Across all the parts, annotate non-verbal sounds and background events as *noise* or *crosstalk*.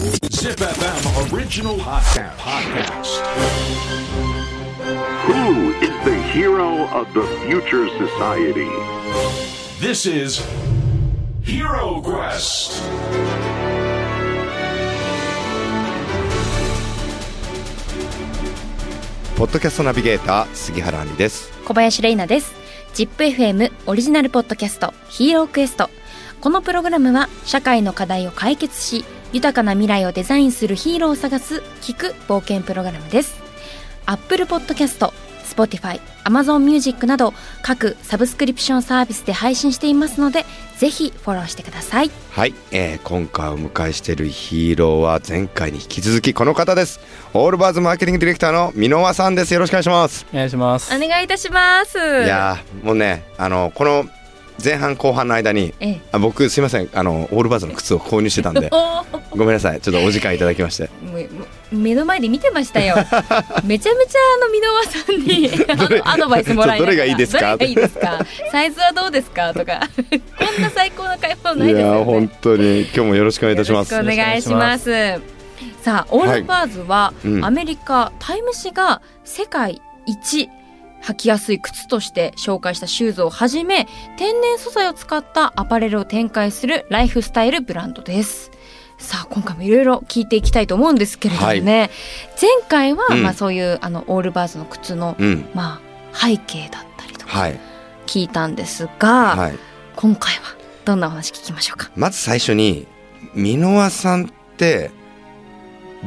Zip FM original podcast. podcast. Who is the hero of the future society? This is Hero Quest. ポッドキャストナビゲーター杉原杏里です小林玲奈です ZIPFM オリジナルポッドキャストヒーロークエストこのプログラムは社会の課題を解決し豊かな未来をデザインするヒーローを探す聞く冒険プログラムです。Apple Podcast Spotify、Amazon Music など各サブスクリプションサービスで配信していますのでぜひフォローしてください。はい、えー、今回お迎えしているヒーローは前回に引き続きこの方です。オールバーズマーケティングディレクターの箕輪さんです。よろしくお願いしますお願いします。お願いいたします。いやーもうねあのこの前半後半の間にええ。あ僕すいませんあのオールバーズの靴を購入してたんで *laughs* おごめんなさいちょっとお時間いただきまして。目の前で見てましたよ。*laughs* めちゃめちゃあの箕輪さんに *laughs* あのアドバイスもらいどれがいいですか？サイズはどうですか？とか。こんな最高な買い物ないいですよね。本当に今日もよろしくお願いいたします。お願いします。さあオールバーズは、うん。アメリカタイム誌が世界一履きやすい靴として紹介したシューズをはじめ天然素材を使ったアパレルを展開するライフスタイルブランドです。さあ今回もいろいろ聞いていきたいと思うんですけれどもね、前回は、うん。まあそういうあのオールバーズの靴の、うん。まあ背景だったりとかはい。聞いたんですが、はい。今回はどんなお話聞きましょうか？まず最初に箕輪さんって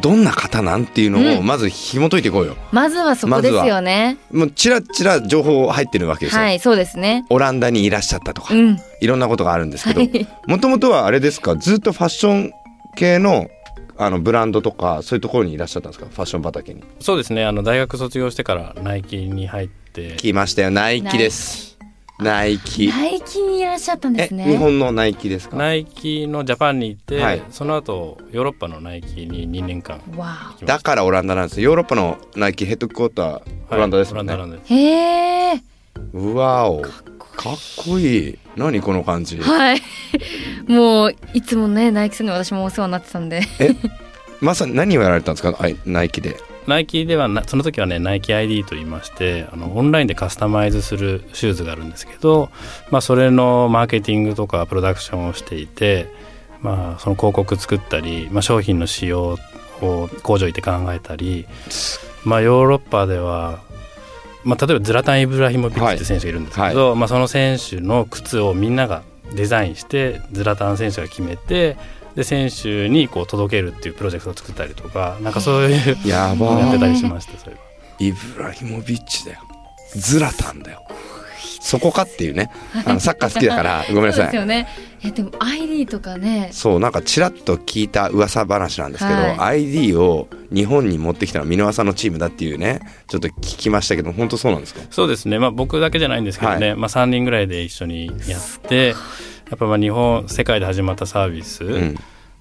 どんな方なんていうのをうん。まず紐解いていこうよ、まずはそこですよね、もうちらちら情報入ってるわけですよ、はいそうですね。オランダにいらっしゃったとか、うん。いろんなことがあるんですけどはい。もともとはあれですか？ずっとファッション系のあのブランドとかそういうところにいらっしゃったんですか？ファッション畑に。そうですね。あの大学卒業してからナイキに入って。来ましたよ。ナイキですナイキナイキにいらっしゃったんでえすね。日本のナイキですか？ナイキのジャパンに行って、はい。その後ヨーロッパのナイキに2年間だからオランダなんですヨーロッパのナイキヘッドクォーターオランダですもんね、はいオランダなんです。あへえ。うわお。かっこいい。何この感じ？はい。*laughs* もういつもねナイキさんに私もお世話になってたんで。まさに何をやられたんですか？ナイキでナイキではなその時はねナイキ ID と言いましてあのオンラインでカスタマイズするシューズがあるんですけど、まあ、それのマーケティングとかプロダクションをしていて、まあ、その広告作ったり、まあ、商品の仕様を工場行って考えたり、まあ、ヨーロッパでは、まあ、例えばズラタン・イブラヒモビッチって選手がいるんですけど、まあ、その選手の靴をみんながデザインしてズラタン選手が決めてで選手にこう届けるっていうプロジェクトを作ったりとかなんかそういうやばやってたりしましたそれは。イブラヒモビッチだよ。ズラタンだよ。そこかっていうね。*laughs* あのサッカー好きだからごめんなそうさいですよね。えでも ID とかね。そうなんかちらっと聞いた噂話なんですけど、はい。ID を日本に持ってきたのは箕輪さんのチームだっていうねちょっと聞きましたけど本当そうなんですか？そうですね、まあ、僕だけじゃないんですけどね、まあ、3人ぐらいで一緒にやってやっぱまあ日本世界で始まったサービス、うん。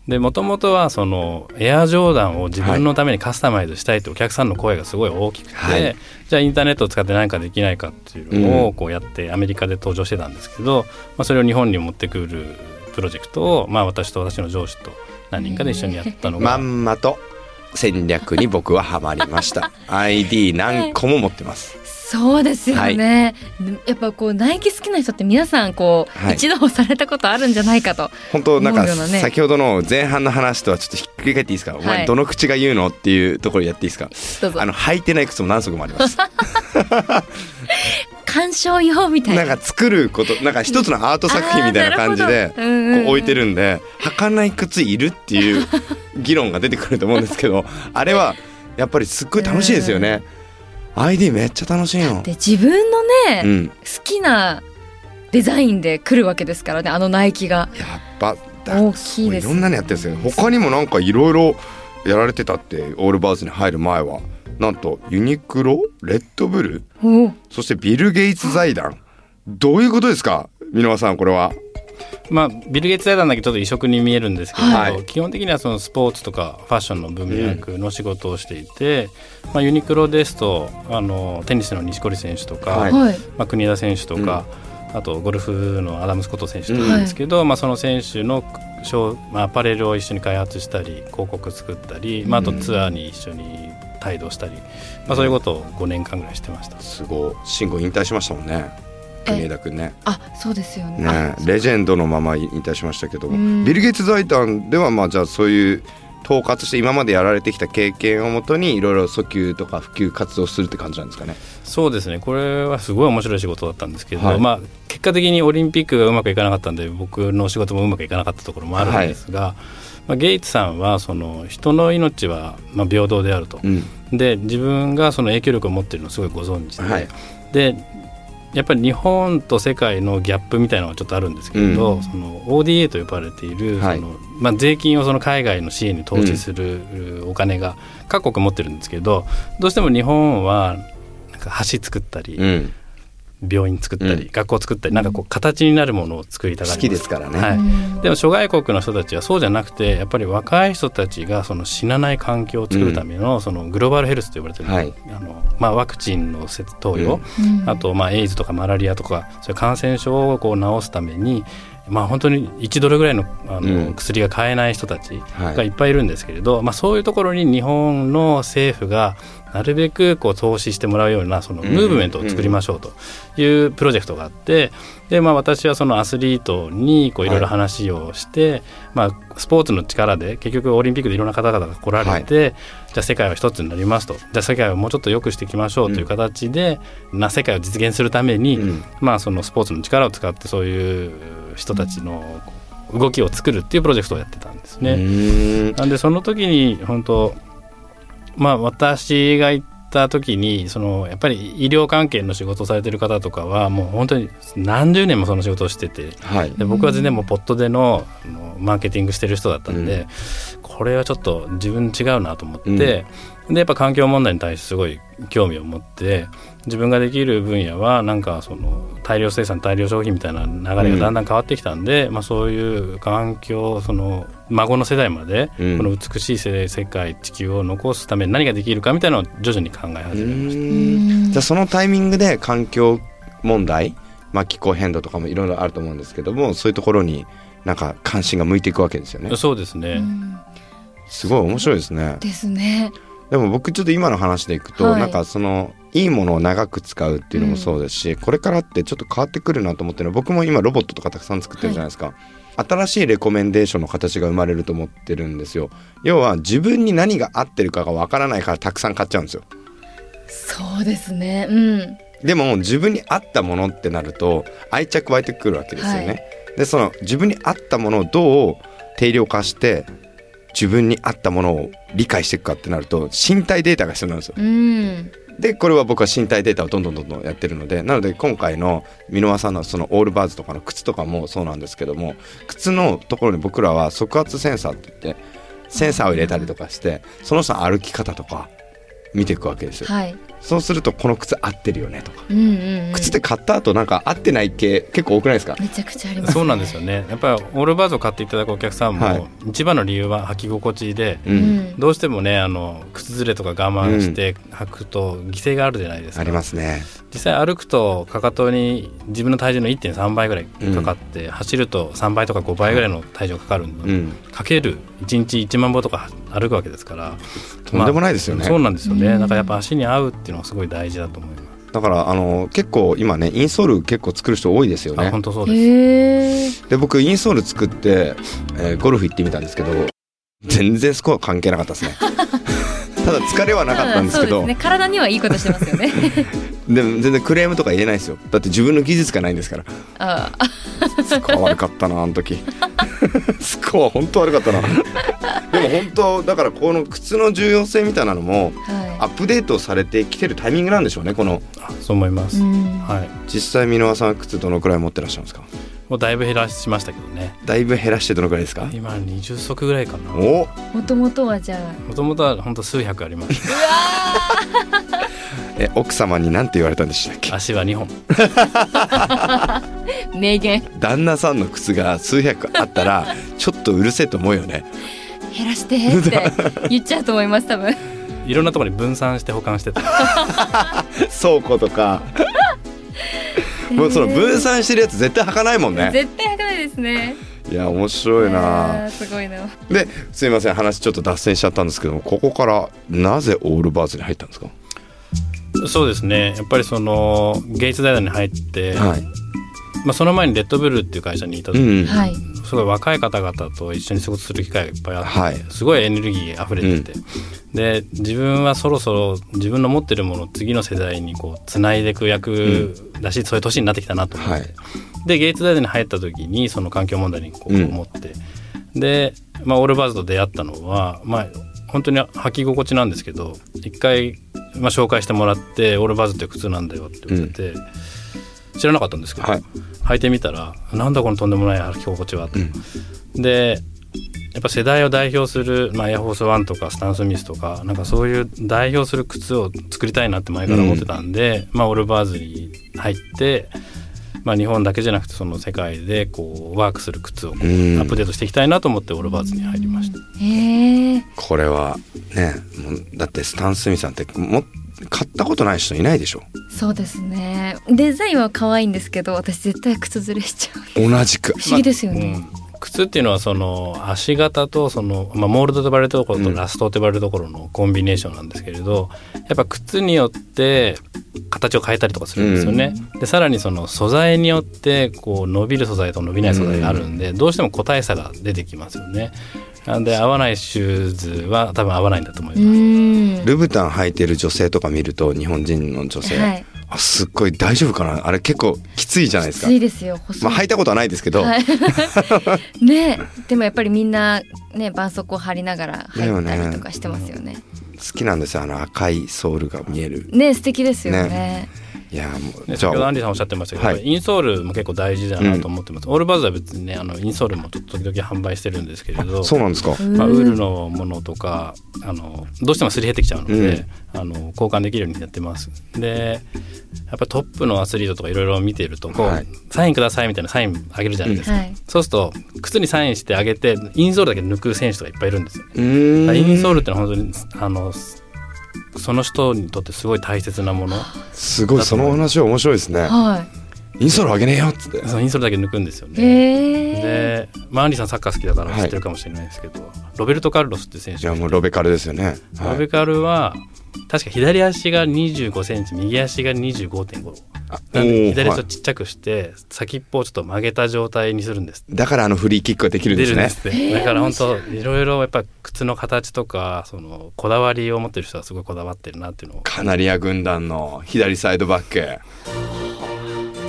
でもともとはそのエアジョーダンを自分のためにカスタマイズしたいとお客さんの声がすごい大きくて、はい。じゃあインターネットを使って何かできないかっていうのをこうやってアメリカで登場してたんですけど、まあ、それを日本に持ってくるプロジェクトを、まあ、私と私の上司と何人かで一緒にやったのまが、んまと戦略に僕はハマりました。*laughs* ID 何個も持ってますそうですよね、やっぱこうナイキ好きな人って皆さんこう、はい。一度はされたことあるんじゃないかと本当なんか先ほどの前半の話とはちょっとひっくり返っていいですか、おはい。前どの口が言うのっていうところやっていいですか？あの履いてない靴も何足もあります。*laughs* 鑑賞用みたいな。なんか作ることなんか一つのアート作品みたいな感じでこう置いてるんで履かない靴いるっていう議論が出てくると思うんですけどあれはやっぱりすっごい楽しいですよね ID めっちゃ楽しいの。で自分のね、うん。好きなデザインで来るわけですからねあのナイキが。やっぱだ大きいですいろんなのやってるんですよ。他にもなんかいろいろやられてたってオールバーズに入る前は。なんとユニクロ？レッドブル？そしてビル・ゲイツ財団？どういうことですか？箕輪さんこれはまあ、ビル・ゲイツ財団だけちょっと異色に見えるんですけど、はい。基本的にはそのスポーツとかファッションの文脈の仕事をしていて、まあ、ユニクロですとあのテニスの錦織選手とか、はい。はい。まあ、国枝選手とか、あとゴルフのアダム・スコット選手というんですけど、まあ、その選手のショー、まあ、アパレルを一緒に開発したり広告作ったり、まあ、あとツアーに一緒に帯同したり、まあ、そういうことを5年間ぐらいしてました。すごい。慎吾引退しましたもんね国枝君ね。あそうですよね。ねあレジェンドのまま引退しましたけど。も、うん。ビル・ゲイツ財団ではまあじゃあそういう統括して今までやられてきた経験をもとにいろいろ訴求とか普及活動するって感じなんですかね。そうですね。これはすごい面白い仕事だったんですけど、はい。まあ、結果的にオリンピックがうまくいかなかったんで僕の仕事もうまくいかなかったところもあるんですが、まあ、ゲイツさんはその人の命はまあ平等であると、うん。で自分がその影響力を持っているのをすごいご存知で、はい。でやっぱり日本と世界のギャップみたいなのがちょっとあるんですけれど、うん。その ODA と呼ばれているその、はい。まあ、税金をその海外の支援に投資するお金が各国持ってるんですけどどうしても日本はなんか橋作ったり、うん病院作ったり、うん。学校作ったりなんかこう形になるものを作りたがります。好きですからね。はい。うん。でも諸外国の人たちはそうじゃなくてやっぱり若い人たちがその死なない環境を作るためのそのグローバルヘルスと呼ばれてる、はい。あのまあ、ワクチンの設投与、うん。あとまあエイズとかマラリアとかそういう感染症をこう治すために、まあ、本当に1ドルぐらいのあの、うん。薬が買えない人たちはい。がいっぱいいるんですけれど、まあ、そういうところに日本の政府がなるべくこう投資してもらうようなそのムーブメントを作りましょうというプロジェクトがあってで、まあ、私はそのアスリートにこういろいろ話をして、まあ、スポーツの力で結局オリンピックでいろんな方々が来られて、じゃあ世界は一つになりますと。じゃあ世界をもうちょっと良くしていきましょうという形で、な世界を実現するために、うん。まあ、そのスポーツの力を使ってそういう人たちの動きを作るっていうプロジェクトをやってたんですね。なんでその時に本当まあ私が行った時にそのやっぱり医療関係の仕事をされてる方とかはもう本当に何十年もその仕事をしててはい。で僕は全然もうポットでのマーケティングしてる人だったんで、これはちょっと自分違うなと思って、でやっぱ環境問題に対してすごい興味を持って自分ができる分野はなんかその大量生産大量消費みたいな流れがだんだん変わってきたんで、まあ、そういう環境その孫の世代までうん。この美しい世世界地球を残すために何ができるかみたいなのを徐々に考え始めました。じゃあそのタイミングで環境問題、まあ、気候変動とかもいろいろあると思うんですけどもそういうところになんか関心が向いていくわけですよね。そうですね、うんすごい面白いですね。ですねでも僕ちょっと今の話でいくと、はい。なんかそのいいものを長く使うっていうのもそうですし、これからってちょっと変わってくるなと思ってるのは僕も今ロボットとかたくさん作ってるじゃないですか、新しいレコメンデーションの形が生まれると思ってるんですよ。要は自分に何が合ってるかがわからないからたくさん買っちゃうんですよ。そうですね。うん。でも自分に合ったものってなると愛着湧いてくるわけですよね、はい。でその自分に合ったものをどう定量化して自分に合ったものを理解していくかってなると身体データが必要なんですよ。うん。でこれは僕は身体データをどんどんどんどんやってるのでなので今回の箕輪さんのそのオールバーズとかの靴とかもそうなんですけども靴のところに僕らは側圧センサーって言ってセンサーを入れたりとかしてその人の歩き方とか見ていくわけですよ。はいそうするとこの靴合ってるよねとか。うんうんうん。靴って買った後なんか合ってない系結構多くないですか？めちゃくちゃあります。ねそうなんですよね。やっぱりオールバーズを買っていただくお客さんも、はい。一番の理由は履き心地で、う、うん。んどうしてもねあの靴ずれとか我慢して履くと犠牲があるじゃないですか、ありますね。実際歩くとかかとに自分の体重の1.3倍ぐらいかかって、走ると3倍とか5倍ぐらいの体重がかかるの、うん。かける1日1万歩とか歩くわけですから。とんでもないですよね。まあそうなんですよね、うん。だからやっぱ足に合うっていうのがすごい大事だと思います、だからあの結構今ねインソール結構作る人多いですよあね本当そうです。で僕インソール作って、えーゴルフ行ってみたんですけど全然スコア関係なかったですね。*laughs* ただ疲れはなかったんですけど。そうですね。体にはいいことしてますよね。*laughs* でも全然クレームとか言えないですよ。だって自分の技術がないんですから。ああスコア悪かったなあの時 *laughs* スコア本当悪かったな。*laughs* でも本当だからこの靴の重要性みたいなのもアはップデートされてきてるタイミングなんでしょうねこの。あそう思います、はい。実際箕輪さんは靴どのくらい持ってらっしゃるんですか？もうだいぶ減らしましたけどね。だいぶ減らしてどのくらいですか？今20足ぐらいかな。お。もともとはじゃもともとは本当数百ありますえ奥様に何て言われたんでしたっけ？足は2本。あ名言。旦那さんの靴が数百あったらちょっとうるせえと思うよね。減らしてって言っちゃうと思います多分。いろんなところに分散して保管してた。*laughs* 倉庫とか。もうその分散してるやつ絶対履かないもんね。絶対履かないですね。いや面白いあなーすごいな。ですいません話ちょっと脱線しちゃったんですけどもここからなぜオールバーズに入ったんですか？そうですね。やっぱりそのゲイツ大学に入って、はい。まあ、その前にレッドブルっていう会社にいた時、うんはい。すごい若い方々と一緒に仕事する機会がいっぱいあって、はい。すごいエネルギー溢れてて、で自分はそろそろ自分の持ってるものを次の世代にこうつないでいく役だし、そういう年になってきたなと思って、はい。でゲイツ大学に入った時にその環境問題にこううん。思って、で、まあ、オールバーズと出会ったのはまあ本当に履き心地なんですけど一回、まあ、紹介してもらってオールバーズって靴なんだよって言われて、知らなかったんですけど、はい。履いてみたらなんだこのとんでもない履き心地はと、でやっぱ世代を代表する、まあ、エアフォースワンとかスタン・スミスとかなんかそういう代表する靴を作りたいなって前から思ってたんで、まあ、オールバーズに入って、まあ、日本だけじゃなくてその世界でこうワークする靴をアップデートしていきたいなと思ってオールバーズに入りました。これはねもうだってスタン・スミさんっても買ったことない人いないでしょ。そうですね。デザインは可愛いんですけど私絶対靴ずれしちゃう。同じく。不思議ですよね、うん靴っていうのはその足型とその、まあ、モールドと呼ばれるところうんとラストと呼ばれるところのコンビネーションなんですけれどやっぱ靴によって形を変えたりとかするんですよね。でさらにその素材によってこう伸びる素材と伸びない素材があるんで、どうしても個体差が出てきますよね。なんで合わないシューズは多分合わないんだと思いうます。んルブタン履いてる女性とか見ると日本人の女性、はいあすっごい大丈夫かな？あれ結構きついじゃないですか。きついですよまあ履いたことはないですけど、はい、*laughs* ね。でもやっぱりみんなね絆創膏貼りながら入ったりとかしてますよね。好きなんですよ。あの赤いソールが見える。ね素敵ですよねいやもう先ほどアンディさんおっしゃってましたけど、はい。インソールも結構大事だなと思ってます、オールバーズは別にねあのインソールもちょっと時々販売してるんですけれど。そうなんですか。まあ、ウールのものとかあのどうしてもすり減ってきちゃうので、あの交換できるようにやってます。でやっぱトップのアスリートとかいろいろ見ているとこう、はい。サインくださいみたいなサインあげるじゃないですか、はい。そうすると靴にサインしてあげてインソールだけ抜く選手とかいっぱいいるんですようーん。だからインソールってのは本当にあのその人にとってすごい大切なもの。すごいその話は面白いですね。はインソールあげねえよっつって。そのインソールだけ抜くんですよいね。で、まあ、アンリさんサッカー好きだからはい知ってるかもしれないですけど、ロベルト・カルロスって選い手やもうロベカルですよね、はい。ロベカルは確か左足が25センチ右足が25.5あなんで左足はいをちっちゃくして、先っぽをちょっと曲げた状態にするんですだからあのフリーキックができるんですね。出るんですだから本当いろいろやっぱ靴の形とかそのこだわりを持ってる人はすごいこだわってるなっていうのを。カナリア軍団の左サイドバック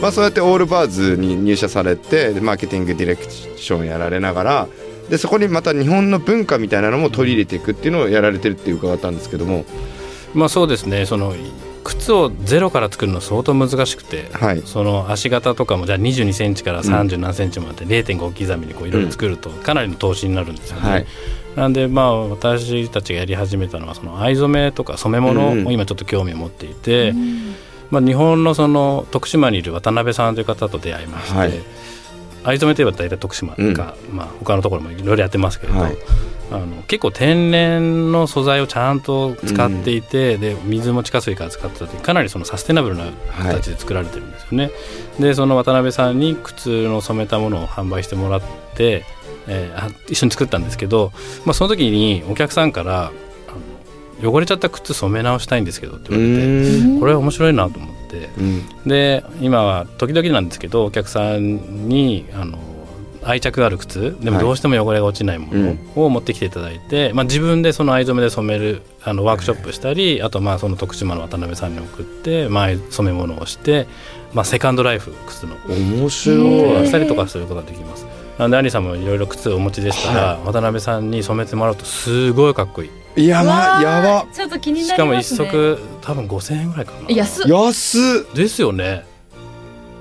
まあそうやってオールバーズに入社されてでマーケティングディレクションやられながらでそこにまた日本の文化みたいなのも取り入れていくっていうのをやられてるっていう伺ったんですけども。まあそうですね。その靴をゼロから作るの相当難しくて、はい。その足型とかもじゃあ2 2センチから30何センチまで0.5刻みにこういろいろ作るとかなりの投資になるんですよね。はい。なんでまあ私たちがやり始めたのはその藍染めとか染め物を今ちょっと興味を持っていて、まあ、日本のその徳島にいる渡辺さんという方と出会いまして、はい。藍染めといえば大体徳島か、まあ、他のところもいろいろやってますけれど、はい。あの結構天然の素材をちゃんと使っていて、で水も地下水から使ってたというかなりそのサステナブルな形で作られてるんですよね。でその渡辺さんに靴の染めたものを販売してもらって、えーあ一緒に作ったんですけど、まあ、その時にお客さんから汚れちゃった靴染め直したいんですけどってう言われて。これは面白いなと思ってうんで今は時々なんですけどお客さんにあの愛着がある靴でもはいどうしても汚れが落ちないものを持ってきていただいて、まあ、自分でその藍染めで染めるあのワークショップしたりあとまあその徳島の渡辺さんに送って、まあ、染め物をして、まあ、セカンドライフ靴の面へ白ーいしたりとかすることができます。なんでアニさんもいろいろ靴をお持ちでしたら、渡辺さんに染めてもらうとすごいかっこいい。やばやばちょっと気になりますね。しかも一足多分5000円ぐらいかな。安っ。安っ。ですよね。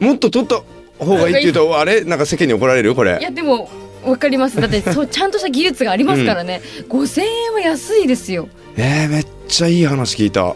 もっと取った方がいいって言うとあれ？なんか世間に怒られるこれ。いやでもわかります。だってそうちゃんとした技術がありますからね、5000円は安いですよ。えー、めっちゃいい話聞いた。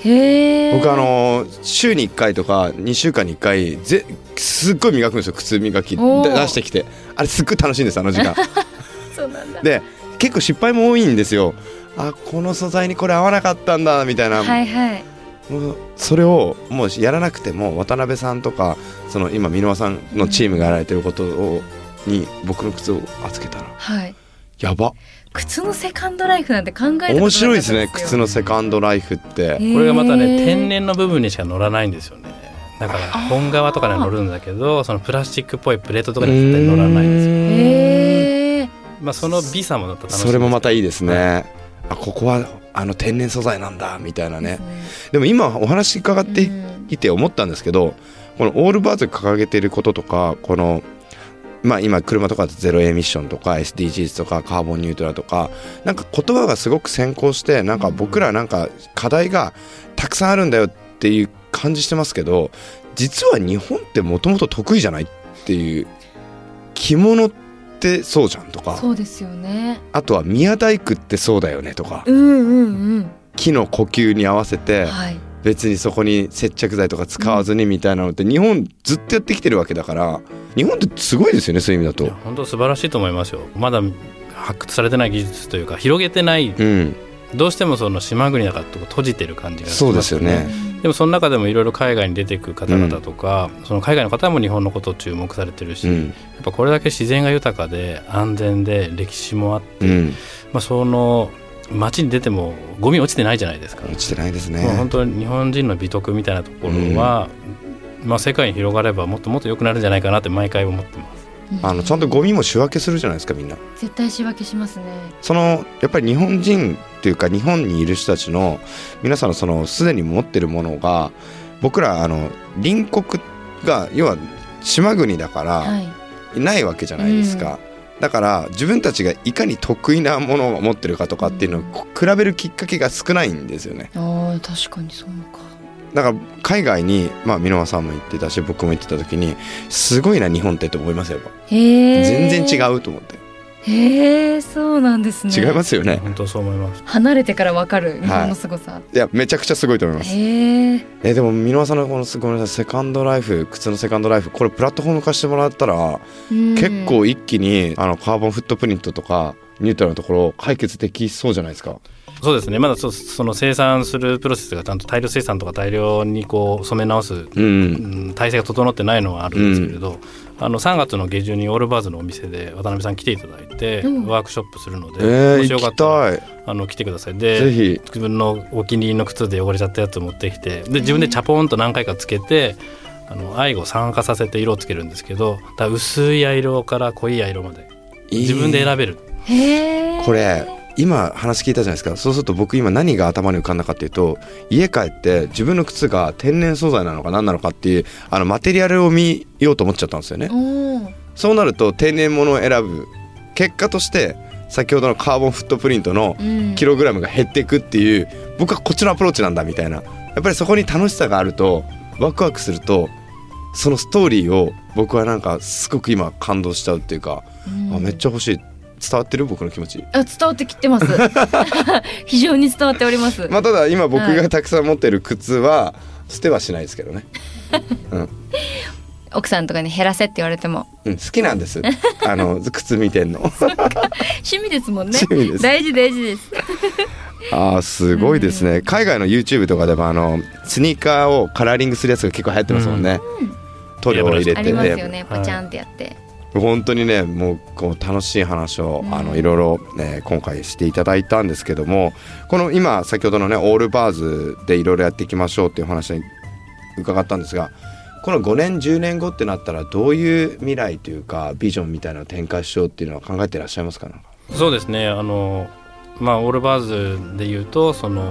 へえ僕あの週に1回とか2週間に1回ぜすっごい磨くんですよ靴磨き。出してきて。あれすっごい楽しいんですあの時間。*laughs* そうなんだ。で結構失敗も多いんですよあこの素材にこれ合わなかったんだみたいな、はいはい。もうそれをもうやらなくても渡辺さんとかその今箕輪さんのチームがやられてることをに僕の靴を預けたら。はい。やば。靴のセカンドライフなんて考えたことなかった面白いですねよ靴のセカンドライフって、これがまたね天然の部分にしか乗らないんですよね。だから本革とかには乗るんだけどそのプラスチックっぽいプレートとかには絶対乗らないんですよ、へえまあ、その美さも楽しいそれもまたいいですはね、あここはあの天然素材なんだみたいなね。ですでも今お話伺ってうん。いて思ったんですけどこのオールバーズが掲げていることとかこのまあ今車とかゼロエミッションとか SDGs とかカーボンニュートラルとかなんか言葉がすごく先行してなんか僕らなんか課題がたくさんあるんだよっていう感じしてますけど実は日本ってもともと得意じゃないっていう着物ってそうじゃんとか。そうですよね。あとは宮大工ってそうだよねとか。うんうん木の呼吸に合わせうてんはい。別にそこに接着剤とか使わずにみたいなのって日本ずっとやってきてるわけだから日本ってすごいですよねそういう意味だと。本当素晴らしいと思いますよ。まだ発掘されてない技術というか広げてないうん、どうしてもその島国だからと閉じてる感じがしますそうですよね。でもその中でもいろいろ海外に出ていく方々とか、その海外の方も日本のことを注目されてるし、うんやっぱこれだけ自然が豊かで安全で歴史もあって、うん、まあ、その街に出てもゴミ落ちてないじゃないですか、落ちてないですもう本ね。当に日本人の美徳みたいなところは、まあ、世界に広がればもっともっと良くなるんじゃないかなって毎回思ってます。あのちゃんとゴミも仕分けするじゃないですかみんな。絶対仕分けしますね。そのやっぱり日本人っていうか日本にいる人たちの皆さんのそのすでに持ってるものが僕らあの隣国が要は島国だから、はい。いないわけじゃないですか、だから自分たちがいかに得意なものを持ってるかとかっていうのをこ比べるきっかけが少ないんですよね。あー確かにそうかだから海外にまあ箕輪さんも言ってたし僕も言ってた時にすごいな日本ってって思いますよ全然違うと思って。へえそうなんですね。違いますよね。本当そう思います。離れてからわかる日本の凄さ、いやめちゃくちゃすごいと思います。へええでも箕輪さんのこのすごめんなさいセカンドライフ靴のセカンドライフこれプラットフォーム化してもらったら結構一気にあのカーボンフットプリントとかニュートラルなところ解決できそうじゃないですかそうですね。まだそその生産するプロセスがちゃんと大量生産とか大量にこう染め直す、うんうん。体制が整ってないのはあるんですけれど、あの3月の下旬にオールバーズのお店で渡辺さん来ていただいて、うん。ワークショップするので、えー、もしよかったらあの来てください。ぜでひ。自分のお気に入りの靴で汚れちゃったやつを持ってきてで自分でチャポンと何回かつけてあの愛を酸化させて色をつけるんですけど薄い藍色から濃い藍色まで自分で選べる。これ今話聞いたじゃないですか。そうすると僕今何が頭に浮かんだかっていうと家帰って自分の靴が天然素材なのか何なのかっていうあのマテリアルを見ようと思っちゃったんですよね。そうなると天然物を選ぶ結果として先ほどのカーボンフットプリントのうん。キログラムが減っていくっていう僕はこっちのアプローチなんだみたいな。やっぱりそこに楽しさがあるとワクワクするとそのストーリーを僕はなんかすごく今感動しちゃうっていうか、うん。あめっちゃ欲しい伝わってる僕の気持ち？あ伝わってきてます。*laughs* 非常に伝わっております、まあただ今僕はい。がたくさん持ってる靴は捨てはしないですけどね、*laughs* 奥さんとかに減らせって言われても。うん、好きなんです。*laughs* あの靴見てんの。趣味ですもんね。趣味です。大事大事です。あーすごいですね。海外の YouTube とかでもあのスニーカーをカラーリングするやつが結構流行ってますもんね、塗料を入れて。ありますよね。ねパチャンってやって、本当にねもうこう楽しい話を、あのいろいろ、ね、今回していただいたんですけどもこの今先ほどのねオールバーズでいろいろやっていきましょうっていう話に伺ったんですがこの5年10年後ってなったらどういう未来というかビジョンみたいなのを展開しようっていうのは考えていらっしゃいますか？そうですね。あのまあオールバーズで言うとその、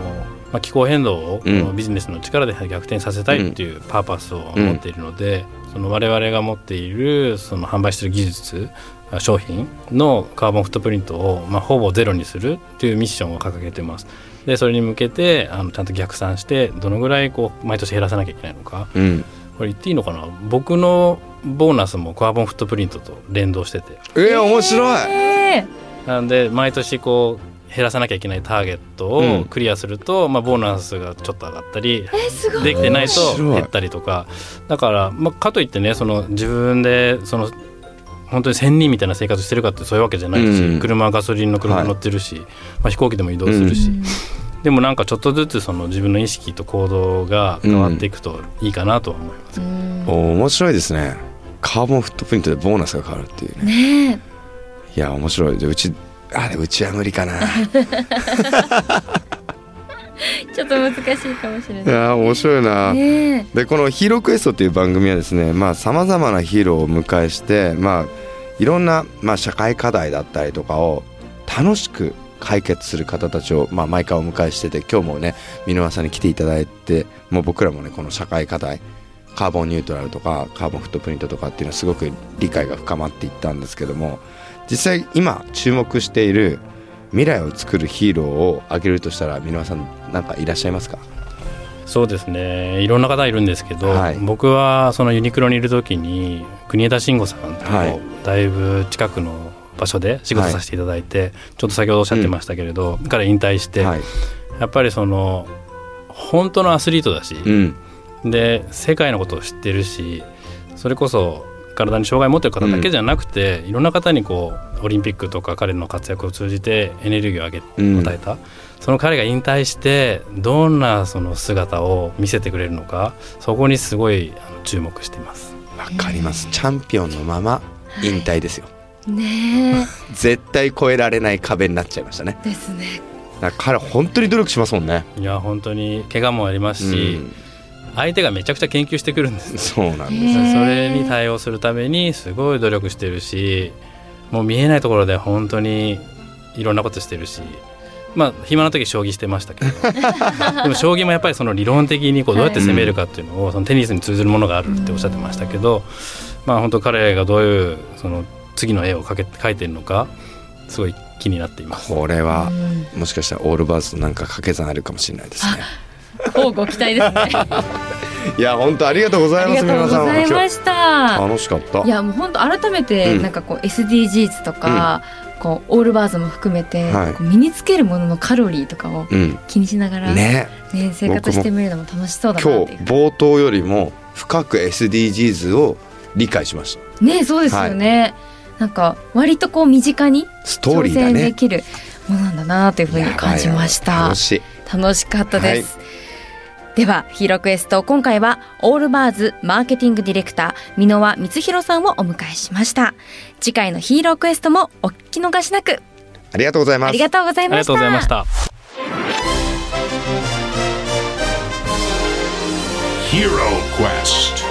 まあ、気候変動を、ビジネスの力で逆転させたいっていうパーパスを持っているので、その我々が持っているその販売している技術あ商品のカーボンフットプリントを、まあ、ほぼゼロにするっていうミッションを掲げてます。でそれに向けてあのちゃんと逆算してどのぐらいこう毎年減らさなきゃいけないのか。うん。これ言っていいのかな？僕のボーナスもカーボンフットプリントと連動してて。えー、面白い。えなんで毎年こう減らさなきゃいけないターゲットうん。をクリアすると、まあ、ボーナスがちょっと上がったりできてないと減ったりとか。だから、まあ、かといってねその自分でその本当に仙人みたいな生活してるかってそういうわけじゃないし、うん。車はガソリンの車はい。乗ってるし、まあ、飛行機でも移動するし、でもなんかちょっとずつその自分の意識と行動が変わっていくといいかなとは思います、うんお面白いですね。カーボンフットプリントでボーナスが変わるっていうね。ねいや面白い。じゃあうちあれうちは無理かな。えちょっと難しいかもしれいない。や面白いな、ねでこの「ヒーロークエスト」っていう番組はですねさまざ、まなヒーローをお迎えしてまあいろんな、まあ、社会課題だったりとかを楽しく解決する方たちを、まあ、毎回お迎えしてて今日もね箕輪さんに来ていただいてもう僕らもねこの社会課題カーボンニュートラルとかカーボンフットプリントとかっていうのはすごく理解が深まっていったんですけども実際今注目している未来を作るヒーローを挙げるとしたら箕輪さんなんかいらっしゃいますか？そうですね。いろんな方いるんですけど、はい。僕はそのユニクロにいる時に国枝慎吾さんはい。とだいぶ近くの場所で仕事させていただいて、ちょっと先ほどおっしゃってましたけれど、彼引退して、はい、やっぱりその本当のアスリートだし、うん。で世界のことを知ってるしそれこそ体に障害を持ってる方だけじゃなくて、いろんな方にこうオリンピックとか彼の活躍を通じてエネルギーを上げうん与えた、その彼が引退してどんなその姿を見せてくれるのかそこにすごいあの注目しています。わかります。チャンピオンのまま引退ですよ、ね *laughs* 絶対超えられない壁になっちゃいましたね。えですねだから彼本当に努力しますもんねいや本当に怪我もありますし、相手がめちゃくちゃ研究してくるんです。うん、そうなんですそれに対応するためにすごい努力してるしもう見えないところで本当にいろんなことしてるし。まあ暇な時将棋してましたけど。*laughs* でも将棋もやっぱりその理論的にこうどうやって攻めるかっていうのをそのテニスに通ずるものがあるっておっしゃってましたけど、まあ本当彼がどういうその次の絵を描け描いてるのかすごい気になっています。これはうん。もしかしたらオールバーズとなんか掛け算あるかもしれないですね乞うご期待ですね。*laughs* いや本当ありがとうござありいますがとうございました。楽しかった。いやもう本当改めてうん。なんかこう SDGs とか、こうオールバーズも含めて、はい。身につけるもののカロリーとかをうん。気にしながら、ね。ね生活してみるのも楽しそうだ今日冒頭よりも深く SDGs を理解しました。ねそうですよね、なんか割とこう身近にストー挑戦できるものなんだなというふうに感じました。楽しい。楽しかったです、ではヒーロークエスト今回はオールバーズマーケティングディレクター箕輪光弘さんをお迎えしました次回のヒーロークエストもお聞き逃しなくありがとうございますありがとうございありがましたとうございました。Hero Quest.